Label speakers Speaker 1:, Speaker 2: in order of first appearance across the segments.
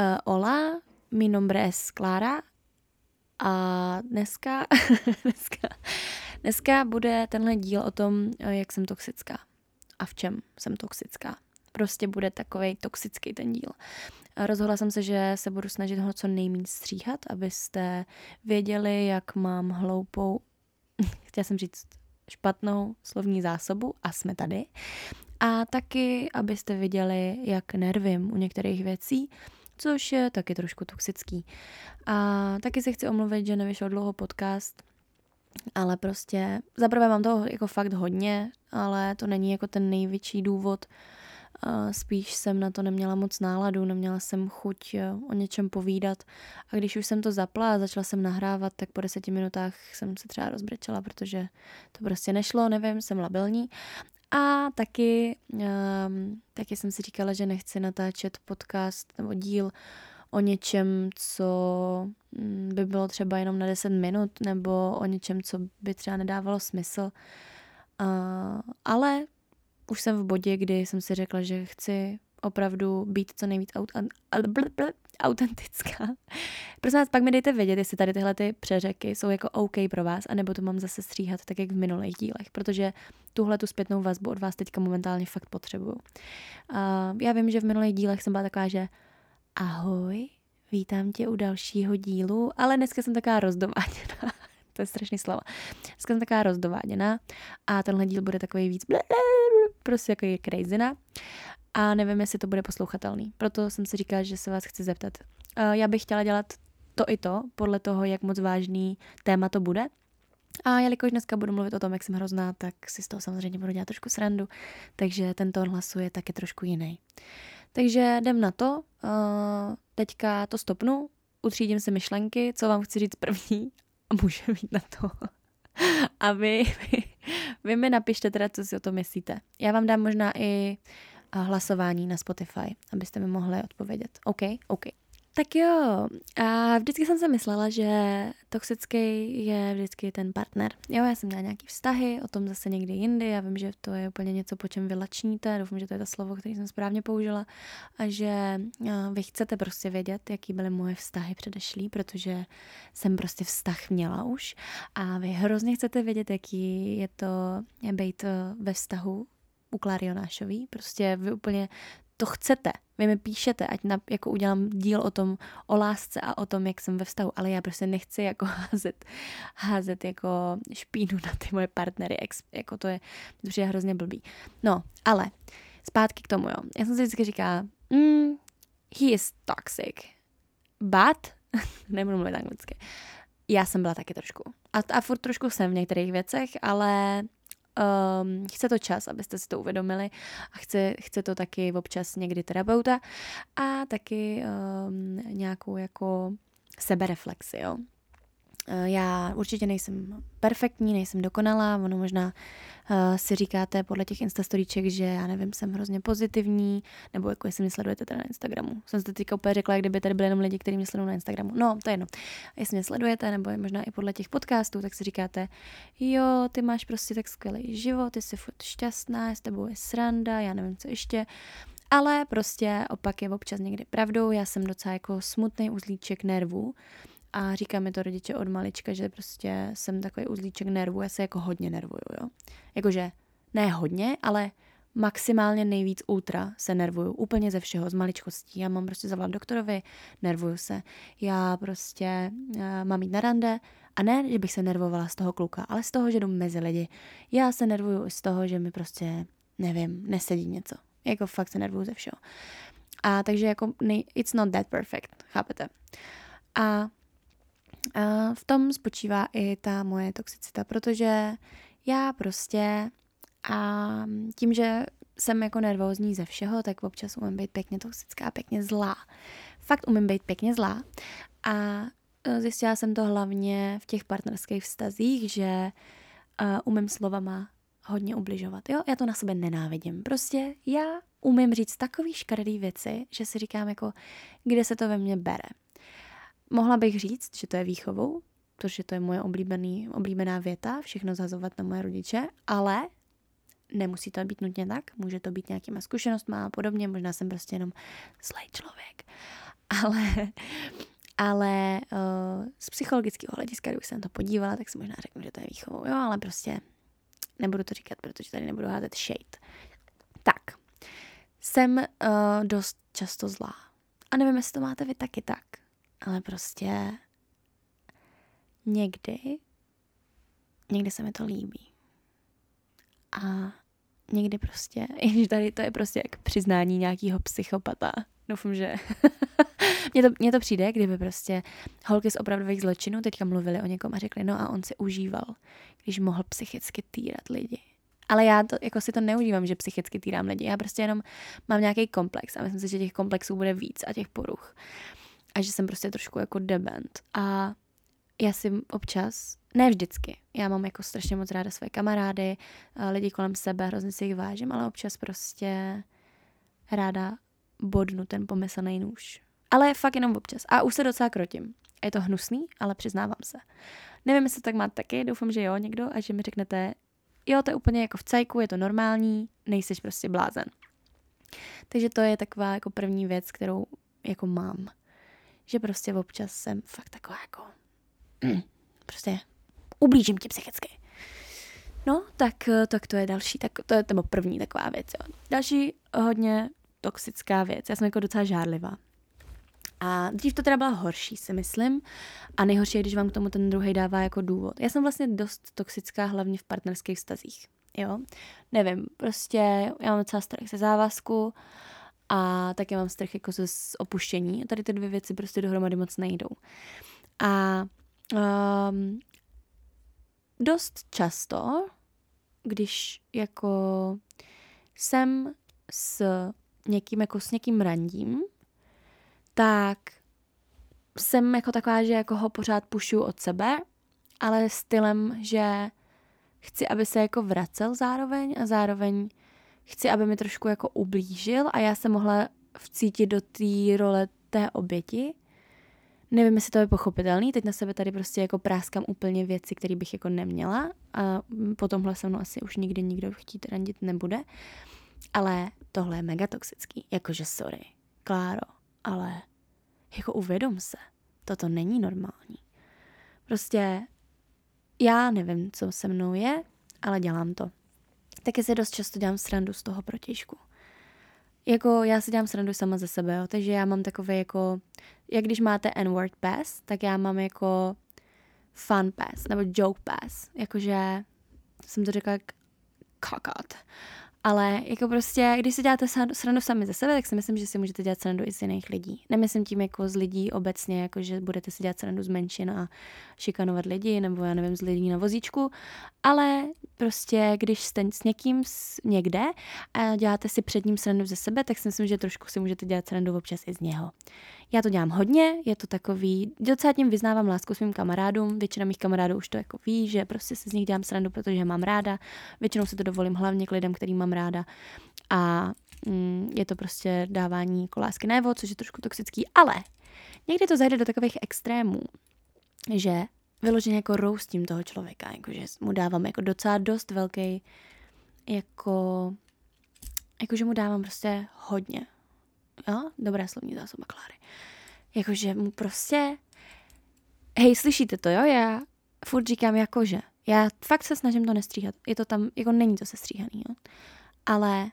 Speaker 1: Uh, hola, mi nombre es Clara a dneska, dneska, dneska bude tenhle díl o tom, eh, jak jsem toxická a v čem jsem toxická. Prostě bude takový toxický ten díl. Rozhodla jsem se, že se budu snažit ho co nejméně stříhat, abyste věděli, jak mám hloupou, chtěla jsem říct špatnou slovní zásobu a jsme tady. A taky, abyste viděli, jak nervím u některých věcí, což je taky trošku toxický. A taky se chci omluvit, že nevyšel dlouho podcast, ale prostě zaprvé mám toho jako fakt hodně, ale to není jako ten největší důvod. Spíš jsem na to neměla moc náladu, neměla jsem chuť eh, o něčem povídat. A když už jsem to zapla a začala jsem nahrávat, tak po deseti minutách jsem se třeba rozbrečela, protože to prostě nešlo, nevím, jsem labilní. A taky, um, taky jsem si říkala, že nechci natáčet podcast nebo díl o něčem, co mm, by bylo třeba jenom na 10 minut, nebo o něčem, co by třeba nedávalo smysl. Uh, ale už jsem v bodě, kdy jsem si řekla, že chci opravdu být co nejvíc aut, autentická. Prosím vás, pak mi dejte vědět, jestli tady tyhle ty přeřeky jsou jako OK pro vás, anebo to mám zase stříhat tak, jak v minulých dílech, protože tuhle tu zpětnou vazbu od vás teďka momentálně fakt potřebuju. Uh, já vím, že v minulých dílech jsem byla taková, že ahoj, vítám tě u dalšího dílu, ale dneska jsem taková rozdováděná. to je strašný slova. Dneska jsem taková rozdováděná a tenhle díl bude takový víc prostě jako je crazyna a nevím, jestli to bude poslouchatelný. Proto jsem si říkala, že se vás chci zeptat. Já bych chtěla dělat to i to, podle toho, jak moc vážný téma to bude. A jelikož dneska budu mluvit o tom, jak jsem hrozná, tak si z toho samozřejmě budu dělat trošku srandu, takže ten tón hlasu je taky trošku jiný. Takže jdem na to. Teďka to stopnu, utřídím si myšlenky, co vám chci říct první a může být na to. A vy, vy, vy mi napište teda, co si o tom myslíte. Já vám dám možná i hlasování na Spotify, abyste mi mohli odpovědět. OK? OK. Tak jo, a vždycky jsem si myslela, že toxický je vždycky ten partner. Jo, já jsem měla nějaký vztahy, o tom zase někdy jindy, já vím, že to je úplně něco, po čem vylačníte, doufám, že to je to slovo, které jsem správně použila a že vy chcete prostě vědět, jaký byly moje vztahy předešlý, protože jsem prostě vztah měla už a vy hrozně chcete vědět, jaký je to být ve vztahu u Klarionášový. Prostě vy úplně to chcete, vy mi píšete, ať na, jako udělám díl o tom, o lásce a o tom, jak jsem ve vztahu, ale já prostě nechci jako házet, házet jako špínu na ty moje partnery, ex, jako to je, to je hrozně blbý. No, ale zpátky k tomu, jo. Já jsem si vždycky říká, mm, he is toxic, but, nebudu mluvit anglicky, já jsem byla taky trošku. A, a furt trošku jsem v některých věcech, ale Um, chce to čas, abyste si to uvědomili a chce, chce to taky občas někdy terapeuta a taky um, nějakou jako sebereflexi, jo. Eh, já určitě nejsem perfektní, nejsem dokonalá, ono možná uh, si říkáte podle těch instastoríček, že já nevím, jsem hrozně pozitivní, nebo jako jestli mě sledujete teda na Instagramu. Jsem to teďka úplně řekla, kdyby tady byly jenom lidi, kteří mě sledují na Instagramu. No, to je jedno. Jestli mě sledujete, nebo možná i podle těch podcastů, tak si říkáte, jo, ty máš prostě tak skvělý život, ty jsi furt šťastná, s tebou je sranda, já nevím, co ještě. Ale prostě opak je občas někdy pravdou, já jsem docela jako smutný uzlíček nervů, a říká mi to rodiče od malička, že prostě jsem takový uzlíček nervů, já se jako hodně nervuju, jo. Jakože ne hodně, ale maximálně nejvíc ultra se nervuju, úplně ze všeho, z maličkostí. Já mám prostě zavolat doktorovi, nervuju se. Já prostě uh, mám jít na rande a ne, že bych se nervovala z toho kluka, ale z toho, že jdu mezi lidi. Já se nervuju z toho, že mi prostě, nevím, nesedí něco. Jako fakt se nervuju ze všeho. A takže jako, it's not that perfect, chápete? A a v tom spočívá i ta moje toxicita, protože já prostě a tím, že jsem jako nervózní ze všeho, tak občas umím být pěkně toxická, pěkně zlá. Fakt umím být pěkně zlá. A e, zjistila jsem to hlavně v těch partnerských vztazích, že uh, umím slovama hodně ubližovat. Jo, já to na sebe nenávidím. Prostě já umím říct takový škaredý věci, že si říkám jako, kde se to ve mně bere. Mohla bych říct, že to je výchovou, protože to je moje oblíbený, oblíbená věta, všechno zazovat na moje rodiče, ale nemusí to být nutně tak, může to být nějakýma zkušenostma a podobně, možná jsem prostě jenom zlej člověk. Ale, ale uh, z psychologického hlediska, když jsem to podívala, tak si možná řeknu, že to je výchovou, jo, ale prostě nebudu to říkat, protože tady nebudu házet shade. Tak, jsem uh, dost často zlá. A nevím, jestli to máte vy taky tak, ale prostě někdy, někdy se mi to líbí. A někdy prostě, i když tady to je prostě jak přiznání nějakého psychopata. Doufám, že mně, to, mně to přijde, kdyby prostě holky z opravdových zločinů teďka mluvili o někom a řekli, no a on si užíval, když mohl psychicky týrat lidi. Ale já to, jako si to neužívám, že psychicky týrám lidi. Já prostě jenom mám nějaký komplex a myslím si, že těch komplexů bude víc a těch poruch. A že jsem prostě trošku jako dement. A já si občas, ne vždycky, já mám jako strašně moc ráda své kamarády, lidi kolem sebe, hrozně si jich vážím, ale občas prostě ráda bodnu ten pomyslný nůž. Ale fakt jenom občas. A už se docela krotím. Je to hnusný, ale přiznávám se. Nevím, jestli tak máte taky, doufám, že jo, někdo, a že mi řeknete, jo, to je úplně jako v cajku, je to normální, nejseš prostě blázen. Takže to je taková jako první věc, kterou jako mám. Že prostě občas jsem fakt taková jako mm, prostě ublížím ti psychicky. No, tak, tak to je další, tak to je nebo první taková věc. Jo. Další hodně toxická věc. Já jsem jako docela žárlivá. A dřív to teda byla horší, si myslím. A nejhorší je, když vám k tomu ten druhý dává jako důvod. Já jsem vlastně dost toxická, hlavně v partnerských vztazích. Jo, nevím, prostě já mám docela strach ze závazku a taky mám strach jako ze opuštění. Tady ty dvě věci prostě dohromady moc nejdou. A um, dost často, když jako jsem s někým, jako s někým randím, tak jsem jako taková, že jako ho pořád pušu od sebe, ale stylem, že chci, aby se jako vracel zároveň a zároveň chci, aby mi trošku jako ublížil a já se mohla vcítit do té role té oběti. Nevím, jestli to je pochopitelný, teď na sebe tady prostě jako práskám úplně věci, které bych jako neměla a po tomhle se mnou asi už nikdy nikdo chtít randit nebude. Ale tohle je mega toxický, jakože sorry, Kláro, ale jako uvědom se, toto není normální. Prostě já nevím, co se mnou je, ale dělám to. Taky si dost často dělám srandu z toho protižku. Jako já si dělám srandu sama ze sebe, jo, takže já mám takové jako, jak když máte N-word pass, tak já mám jako fun pass, nebo joke pass, jakože jsem to řekla jak kakat. Ale jako prostě, když si děláte srandu sami ze sebe, tak si myslím, že si můžete dělat srandu i z jiných lidí. Nemyslím tím jako z lidí obecně, jako že budete si dělat srandu z menšin a šikanovat lidi, nebo já nevím, z lidí na vozíčku, ale prostě, když jste s někým někde a děláte si před ním srandu ze sebe, tak si myslím, že trošku si můžete dělat srandu občas i z něho. Já to dělám hodně, je to takový, docela tím vyznávám lásku svým kamarádům, většina mých kamarádů už to jako ví, že prostě si z nich dělám srandu, protože mám ráda, většinou si to dovolím hlavně k lidem, který mám ráda. A mm, je to prostě dávání jako lásky najevo, což je trošku toxický, ale někdy to zajde do takových extrémů, že vyloženě jako roustím toho člověka, jakože mu dávám jako docela dost velký jako jakože mu dávám prostě hodně, Jo? Dobrá slovní zásoba Kláry. Jakože mu prostě... Hej, slyšíte to, jo? Já furt říkám jakože. Já fakt se snažím to nestříhat. Je to tam, jako není to sestříhaný, jo? Ale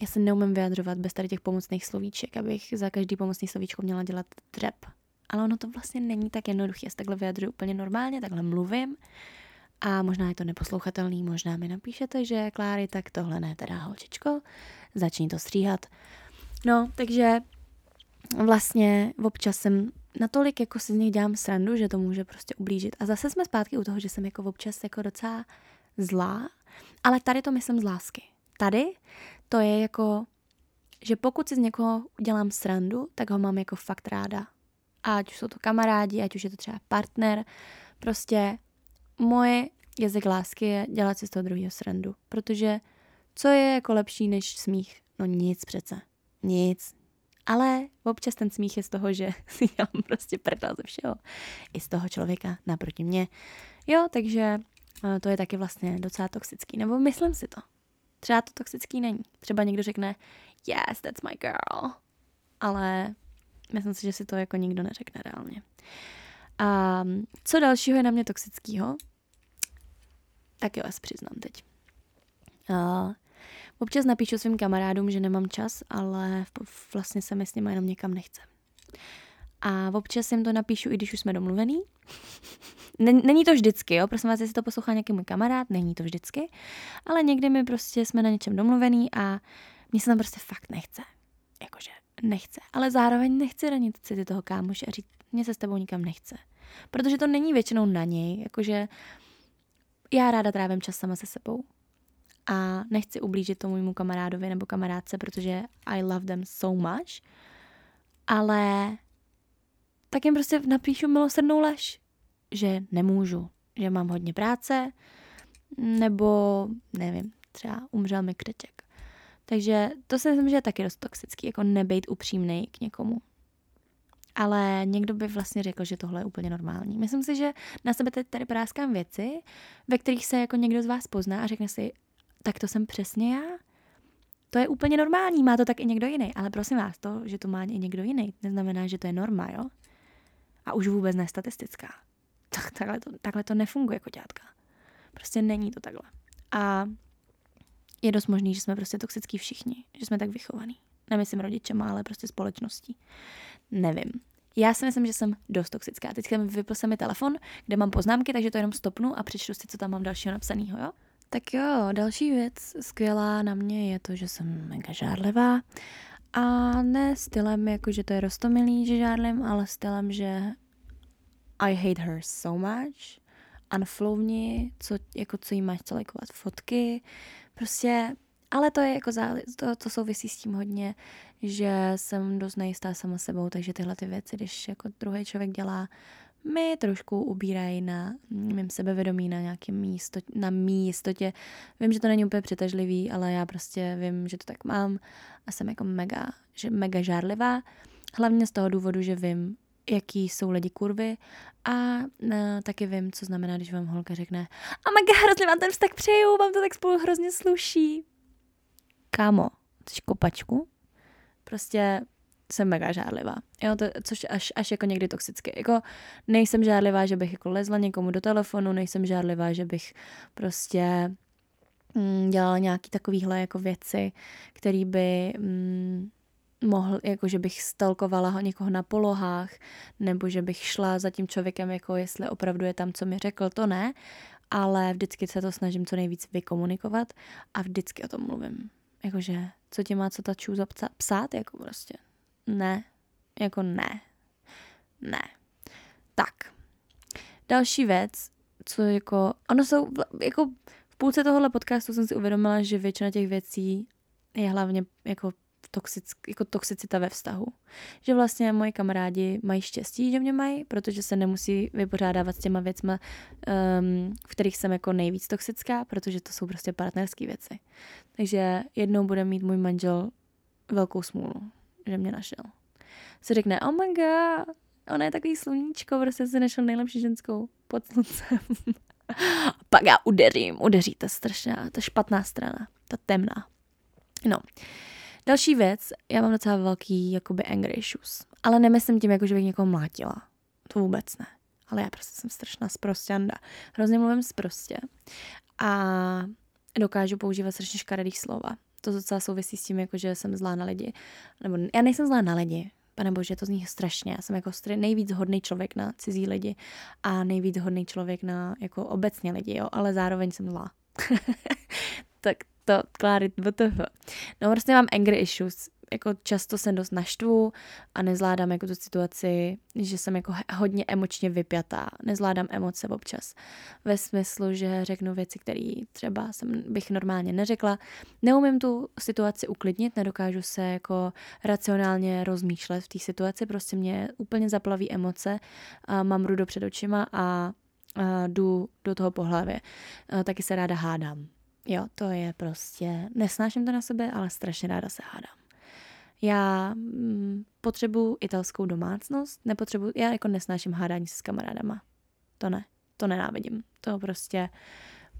Speaker 1: já se neumím vyjadřovat bez tady těch pomocných slovíček, abych za každý pomocný slovíčko měla dělat dřep. Ale ono to vlastně není tak jednoduché. Já se takhle vyjadřuju úplně normálně, takhle mluvím. A možná je to neposlouchatelný, možná mi napíšete, že Kláry, tak tohle ne, teda holčičko, začni to stříhat. No, takže vlastně občas jsem natolik jako si z nich dělám srandu, že to může prostě ublížit. A zase jsme zpátky u toho, že jsem jako občas jako docela zlá, ale tady to myslím z lásky. Tady to je jako, že pokud si z někoho dělám srandu, tak ho mám jako fakt ráda. Ať už jsou to kamarádi, ať už je to třeba partner, prostě moje jazyk lásky je dělat si z toho druhého srandu. Protože co je jako lepší než smích? No nic přece nic. Ale občas ten smích je z toho, že si dělám prostě prdel ze všeho. I z toho člověka naproti mě. Jo, takže eh, to je taky vlastně docela toxický. Nebo myslím si to. Třeba to toxický není. Třeba někdo řekne, yes, that's my girl. Ale Myslím si, že si to jako nikdo neřekne reálně. A co dalšího je na mě toxického? Tak jo, vás přiznám teď. A občas napíšu svým kamarádům, že nemám čas, ale vlastně se mi s nimi jenom někam nechce. A občas jim to napíšu, i když už jsme domluvený. Není to vždycky, jo, prosím vás, jestli to poslouchá nějaký můj kamarád, není to vždycky, ale někdy mi prostě jsme na něčem domluvený a mně se tam prostě fakt nechce. Jakože nechce. Ale zároveň nechci ranit city toho kámoše a říct, mě se s tebou nikam nechce. Protože to není většinou na něj, jakože já ráda trávím čas sama se sebou a nechci ublížit tomu mému kamarádovi nebo kamarádce, protože I love them so much, ale tak jim prostě napíšu milosrdnou lež, že nemůžu, že mám hodně práce, nebo nevím, třeba umřel mi kreček. Takže to si myslím, že je taky dost toxický, jako nebejt upřímný k někomu. Ale někdo by vlastně řekl, že tohle je úplně normální. Myslím si, že na sebe teď tady práskám věci, ve kterých se jako někdo z vás pozná a řekne si, tak to jsem přesně já. To je úplně normální, má to tak i někdo jiný. Ale prosím vás, to, že to má i někdo jiný, neznamená, že to je norma, jo? A už vůbec ne statistická. Tak, takhle, to, takhle to nefunguje, koťátka. Prostě není to takhle. A je dost možný, že jsme prostě toxický všichni, že jsme tak vychovaný. Nemyslím rodičema, ale prostě společností. Nevím. Já si myslím, že jsem dost toxická. Teď mi vypl se mi telefon, kde mám poznámky, takže to jenom stopnu a přečtu si, co tam mám dalšího napsaného, jo? Tak jo, další věc skvělá na mě je to, že jsem mega žárlivá. A ne stylem, jako že to je rostomilý, že žárlim, ale stylem, že I hate her so much. Unfollow mě, co, jako co jí máš co lajkovat fotky. Prostě, ale to je jako zále, to, to souvisí s tím hodně, že jsem dost nejistá sama sebou, takže tyhle ty věci, když jako druhý člověk dělá, mi trošku ubírají na mým sebevědomí, na nějakém místo, na mý jistotě. Vím, že to není úplně přitažlivý, ale já prostě vím, že to tak mám a jsem jako mega, že mega žárlivá. Hlavně z toho důvodu, že vím, jaký jsou lidi kurvy a ne, taky vím, co znamená, když vám holka řekne a oh mega hrozně vám ten vztah přeju, vám to tak spolu hrozně sluší. Kámo, jsi kopačku? Prostě jsem mega žádlivá. Jo, to, což až, až jako někdy toxicky. Jako nejsem žádlivá, že bych jako lezla někomu do telefonu, nejsem žádlivá, že bych prostě mm, dělala nějaký takovýhle jako věci, který by mm, mohl, jako že bych stalkovala někoho na polohách, nebo že bych šla za tím člověkem, jako jestli opravdu je tam, co mi řekl, to ne, ale vždycky se to snažím co nejvíc vykomunikovat a vždycky o tom mluvím. Jakože, co ti má co ta čůza psát, jako prostě ne. Jako ne. Ne. Tak. Další věc, co jako, ono jsou, jako v půlce tohohle podcastu jsem si uvědomila, že většina těch věcí je hlavně jako toxic, jako toxicita ve vztahu. Že vlastně moji kamarádi mají štěstí, že mě mají, protože se nemusí vypořádávat s těma věcma, um, v kterých jsem jako nejvíc toxická, protože to jsou prostě partnerské věci. Takže jednou bude mít můj manžel velkou smůlu že mě našel. Si řekne, oh my god, ona je takový sluníčko, prostě si našel nejlepší ženskou pod sluncem. Pak já udeřím, udeří, ta strašná, ta špatná strana, ta temná. No, další věc, já mám docela velký jakoby anger issues, ale nemyslím tím, jako že bych někoho mlátila. To vůbec ne. Ale já prostě jsem strašná sprostěnda. Hrozně mluvím sprostě. A dokážu používat strašně škaredých slova to docela souvisí s tím, jako, že jsem zlá na lidi. Nebo já nejsem zlá na lidi, pane bože, to zní strašně. Já jsem jako nejvíc hodný člověk na cizí lidi a nejvíc hodný člověk na jako obecně lidi, jo, ale zároveň jsem zlá. tak to, Kláry, WTF. No prostě mám anger issues jako často se dost naštvu a nezvládám jako tu situaci, že jsem jako hodně emočně vypjatá. Nezvládám emoce občas. Ve smyslu, že řeknu věci, které třeba jsem, bych normálně neřekla. Neumím tu situaci uklidnit, nedokážu se jako racionálně rozmýšlet v té situaci, prostě mě úplně zaplaví emoce, a mám rudo před očima a, a jdu do toho po hlavě. A taky se ráda hádám. Jo, to je prostě, nesnáším to na sebe, ale strašně ráda se hádám. Já mm, potřebuji italskou domácnost, nepotřebuji, já jako nesnáším hádání se s kamarádama. To ne, to nenávidím, to prostě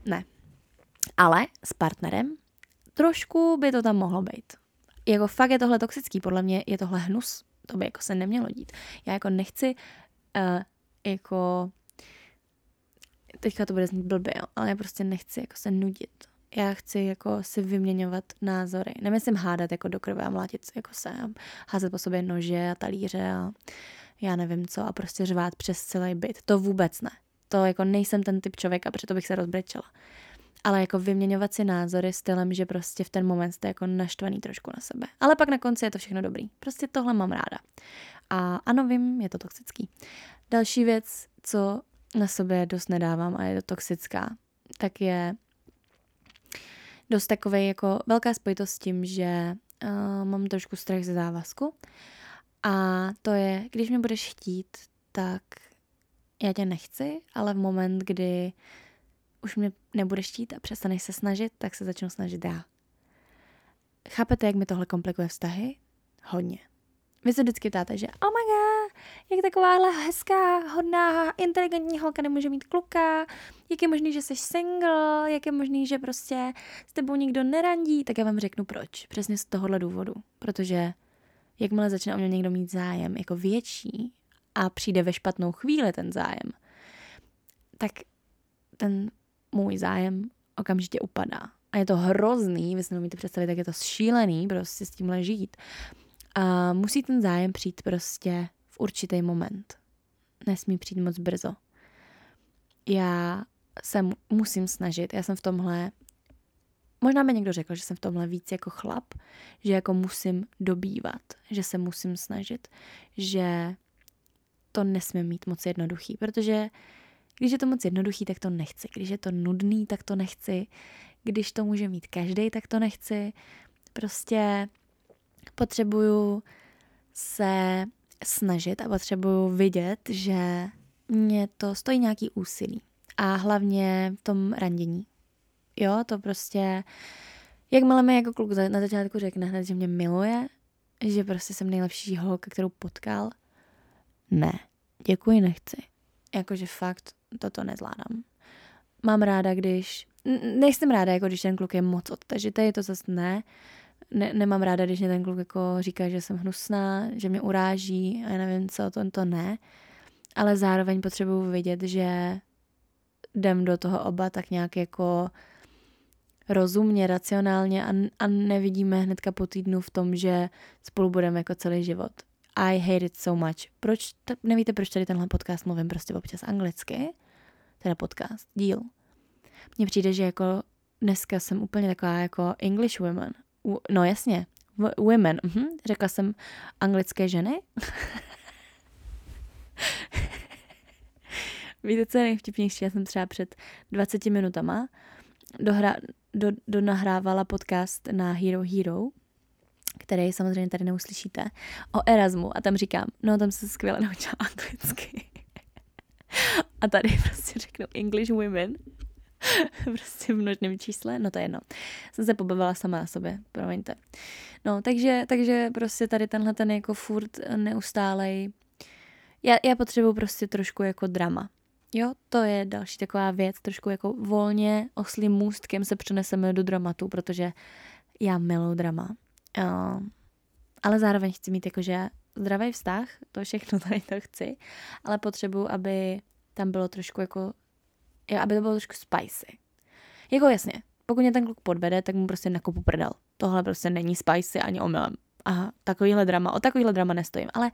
Speaker 1: ne. Ale s partnerem trošku by to tam mohlo být. Jako fakt je tohle toxický, podle mě je tohle hnus. to by jako se nemělo dít. Já jako nechci uh, jako teďka to bude znít blbě, jo, ale já prostě nechci jako se nudit. Já chci jako si vyměňovat názory. Nemyslím hádat jako do krve a mlátit jako se, házet po sobě nože a talíře a já nevím co a prostě řvát přes celý byt. To vůbec ne. To jako nejsem ten typ člověka, protože bych se rozbrečela. Ale jako vyměňovat si názory stylem, že prostě v ten moment jste jako naštvaný trošku na sebe. Ale pak na konci je to všechno dobrý. Prostě tohle mám ráda. A ano, vím, je to toxický. Další věc, co na sobě dost nedávám a je to toxická, tak je dost takový jako velká spojitost s tím, že uh, mám trošku strach ze závazku. A to je, když mě budeš chtít, tak já tě nechci, ale v moment, kdy už mě nebudeš chtít a přestaneš se snažit, tak se začnu snažit já. Chápete, jak mi tohle komplikuje vztahy? Hodně. Vy se vždycky ptáte, že oh my god, jak takováhle hezká, hodná, inteligentní holka nemůže mít kluka, jak je možný, že jsi single, jak je možný, že prostě s tebou nikdo nerandí, tak já vám řeknu proč. Přesně z tohohle důvodu. Protože jakmile začne o mě někdo mít zájem jako větší a přijde ve špatnou chvíli ten zájem, tak ten můj zájem okamžitě upadá. A je to hrozný, vy si nemůžete představit, jak je to šílený prostě s tímhle žít. A musí ten zájem přijít prostě určitý moment. Nesmí přijít moc brzo. Já se musím snažit, já jsem v tomhle, možná mi někdo řekl, že jsem v tomhle víc jako chlap, že jako musím dobývat, že se musím snažit, že to nesmím mít moc jednoduchý, protože když je to moc jednoduchý, tak to nechci. Když je to nudný, tak to nechci. Když to může mít každý, tak to nechci. Prostě potřebuju se snažit a potřebuju vidět, že mě to stojí nějaký úsilí. A hlavně v tom randění. Jo, to prostě, jakmile mi jako kluk na začátku řekne hned, že mě miluje, že prostě jsem nejlepší holka, kterou potkal, ne, děkuji, nechci. Jakože fakt toto nezvládám. Mám ráda, když, nejsem ráda, jako když ten kluk je moc odtažitý, to zase ne, ne, nemám ráda, když mě ten kluk jako říká, že jsem hnusná, že mě uráží a já nevím co, to, to ne. Ale zároveň potřebuju vidět, že jdem do toho oba tak nějak jako rozumně, racionálně a, a nevidíme hnedka po týdnu v tom, že spolu budeme jako celý život. I hate it so much. Proč, t- nevíte, proč tady tenhle podcast mluvím prostě občas anglicky? Teda podcast, díl. Mně přijde, že jako dneska jsem úplně taková jako English woman no jasně, women, mhm. řekla jsem anglické ženy. Víte, co je nejvtipnější? Já jsem třeba před 20 minutama dohra, do, do nahrávala podcast na Hero Hero, který samozřejmě tady neuslyšíte, o Erasmu a tam říkám, no tam se skvěle naučila anglicky. a tady prostě řeknu English women prostě v množném čísle, no to je jedno. Jsem se pobavila sama na sobě, promiňte. No, takže, takže prostě tady tenhle ten jako furt neustálej, já, já potřebuji prostě trošku jako drama. Jo, to je další taková věc, trošku jako volně oslým můstkem se přeneseme do dramatu, protože já miluji drama. Uh, ale zároveň chci mít jakože zdravý vztah, to všechno tady to chci, ale potřebuji, aby tam bylo trošku jako aby to bylo trošku spicy. Jako jasně, pokud mě ten kluk podvede, tak mu prostě nakopu prdel. Tohle prostě není spicy ani omylem. A takovýhle drama, o takovýhle drama nestojím. Ale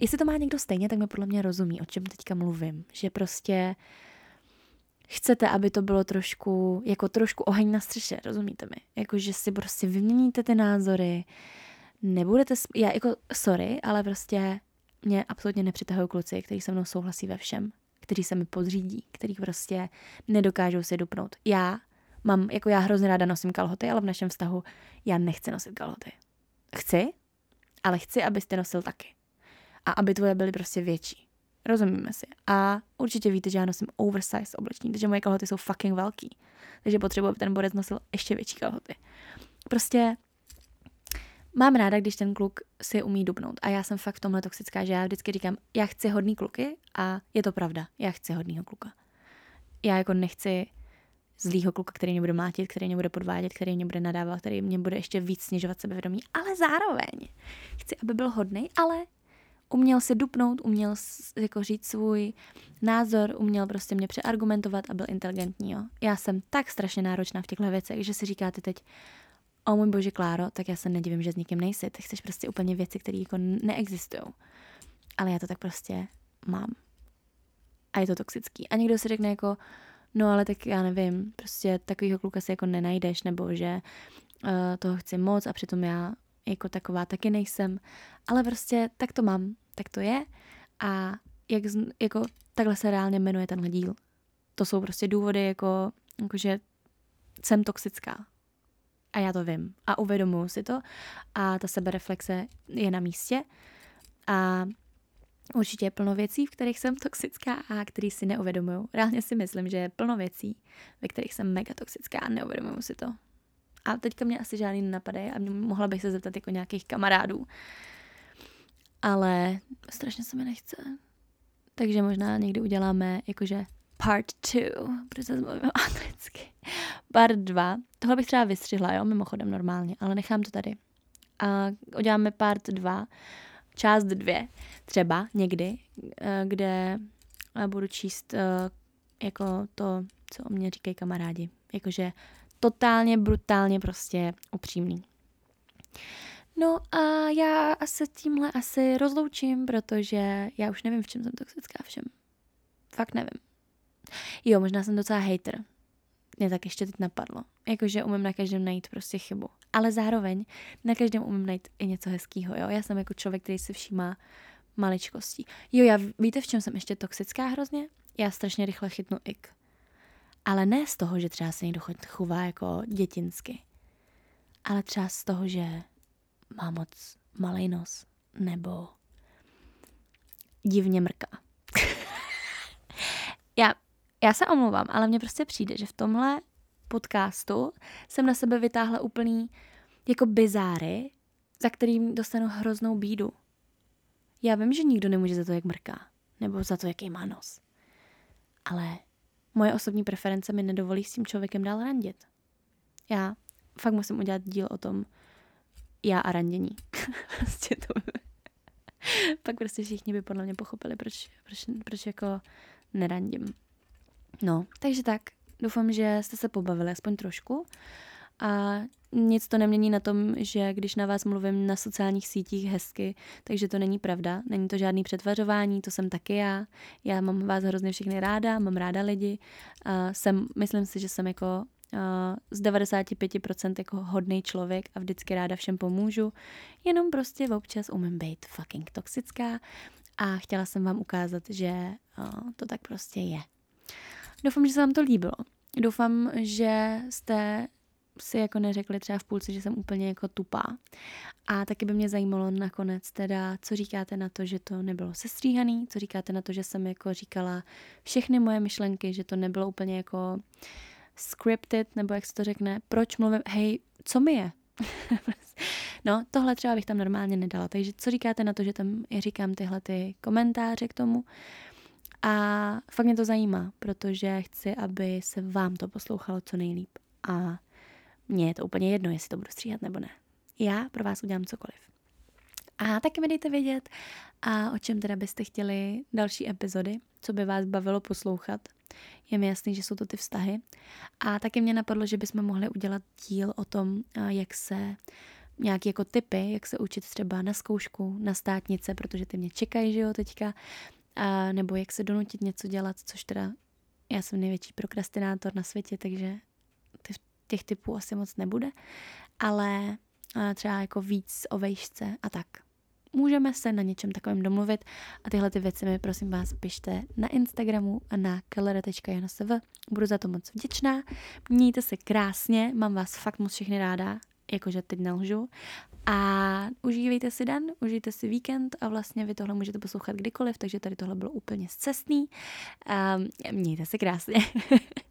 Speaker 1: jestli to má někdo stejně, tak mi podle mě rozumí, o čem teďka mluvím. Že prostě chcete, aby to bylo trošku, jako trošku oheň na střeše, rozumíte mi? Jako, že si prostě vyměníte ty názory, nebudete, já jako, sorry, ale prostě mě absolutně nepřitahují kluci, kteří se mnou souhlasí ve všem kteří se mi podřídí, který prostě nedokážou si dupnout. Já mám, jako já hrozně ráda nosím kalhoty, ale v našem vztahu já nechci nosit kalhoty. Chci, ale chci, abyste nosil taky. A aby tvoje byly prostě větší. Rozumíme si. A určitě víte, že já nosím oversize oblečení, takže moje kalhoty jsou fucking velký. Takže potřebuji, aby ten borec nosil ještě větší kalhoty. Prostě Mám ráda, když ten kluk si umí dubnout. A já jsem fakt v tomhle toxická, že já vždycky říkám, já chci hodný kluky a je to pravda, já chci hodnýho kluka. Já jako nechci zlýho kluka, který mě bude mlátit, který mě bude podvádět, který mě bude nadávat, který mě bude ještě víc snižovat sebevědomí, ale zároveň chci, aby byl hodný, ale uměl si dupnout, uměl jako říct svůj názor, uměl prostě mě přeargumentovat a byl inteligentní. Jo. Já jsem tak strašně náročná v těchto věcech, že si říkáte teď, o můj bože Kláro, tak já se nedivím, že s někým nejsi. Ty chceš prostě úplně věci, které jako neexistují. Ale já to tak prostě mám. A je to toxický. A někdo si řekne jako, no ale tak já nevím, prostě takovýho kluka si jako nenajdeš, nebo že uh, toho chci moc a přitom já jako taková taky nejsem. Ale prostě tak to mám, tak to je. A jak, jako takhle se reálně jmenuje tenhle díl. To jsou prostě důvody, jako, jako že jsem toxická. A já to vím. A uvědomuji si to. A ta sebereflexe je na místě. A určitě je plno věcí, v kterých jsem toxická a který si neuvědomuju. Reálně si myslím, že je plno věcí, ve kterých jsem mega toxická a neuvědomuju si to. A teďka mě asi žádný nenapadají a mě, mohla bych se zeptat jako nějakých kamarádů. Ale strašně se mi nechce. Takže možná někdy uděláme jakože part two, protože se mluvím anglicky. Part dva. Tohle bych třeba vystřihla, jo, mimochodem normálně, ale nechám to tady. A uděláme part dva, část dvě, třeba někdy, eh, kde eh, budu číst eh, jako to, co o mě říkají kamarádi. Jakože totálně, brutálně prostě upřímný. No a já se tímhle asi rozloučím, protože já už nevím, v čem jsem toxická všem. Fakt nevím. Jo, možná jsem docela hater. Mě tak ještě teď napadlo. Jakože umím na každém najít prostě chybu. Ale zároveň na každém umím najít i něco hezkého, jo. Já jsem jako člověk, který si všímá maličkostí. Jo, já víte, v čem jsem ještě toxická hrozně? Já strašně rychle chytnu ik. Ale ne z toho, že třeba se někdo chová jako dětinsky. Ale třeba z toho, že má moc malý nos. Nebo divně mrká. já, já se omlouvám, ale mně prostě přijde, že v tomhle podcastu jsem na sebe vytáhla úplný jako bizáry, za kterým dostanu hroznou bídu. Já vím, že nikdo nemůže za to, jak mrká, nebo za to, jaký má nos. Ale moje osobní preference mi nedovolí s tím člověkem dál randit. Já fakt musím udělat díl o tom, já a randění. prostě to Pak prostě všichni by podle mě pochopili, proč, proč, proč jako nerandím. No, takže tak. Doufám, že jste se pobavili aspoň trošku. A nic to nemění na tom, že když na vás mluvím na sociálních sítích hezky, takže to není pravda. Není to žádný přetvařování, to jsem taky já. Já mám vás hrozně všechny ráda, mám ráda lidi. A jsem, myslím si, že jsem jako z 95% jako hodný člověk a vždycky ráda všem pomůžu, jenom prostě občas umím být fucking toxická a chtěla jsem vám ukázat, že to tak prostě je. Doufám, že se vám to líbilo. Doufám, že jste si jako neřekli třeba v půlce, že jsem úplně jako tupá. A taky by mě zajímalo nakonec teda, co říkáte na to, že to nebylo sestříhaný, co říkáte na to, že jsem jako říkala všechny moje myšlenky, že to nebylo úplně jako scripted, nebo jak se to řekne, proč mluvím, hej, co mi je? no, tohle třeba bych tam normálně nedala, takže co říkáte na to, že tam říkám tyhle ty komentáře k tomu a fakt mě to zajímá, protože chci, aby se vám to poslouchalo co nejlíp a mně je to úplně jedno, jestli to budu stříhat nebo ne. Já pro vás udělám cokoliv. A taky mi dejte vědět, a o čem teda byste chtěli další epizody, co by vás bavilo poslouchat. Je mi jasný, že jsou to ty vztahy. A taky mě napadlo, že bychom mohli udělat díl o tom, jak se nějaké jako typy, jak se učit třeba na zkoušku, na státnice, protože ty mě čekají, že jo, teďka, a, nebo jak se donutit něco dělat, což teda já jsem největší prokrastinátor na světě, takže těch typů asi moc nebude, ale třeba jako víc o vejšce a tak můžeme se na něčem takovém domluvit a tyhle ty věci mi prosím vás pište na Instagramu a na kalera.janosv. Budu za to moc vděčná. Mějte se krásně, mám vás fakt moc všechny ráda, jakože teď nelžu. A užívejte si den, užijte si víkend a vlastně vy tohle můžete poslouchat kdykoliv, takže tady tohle bylo úplně zcestný. Um, mějte se krásně.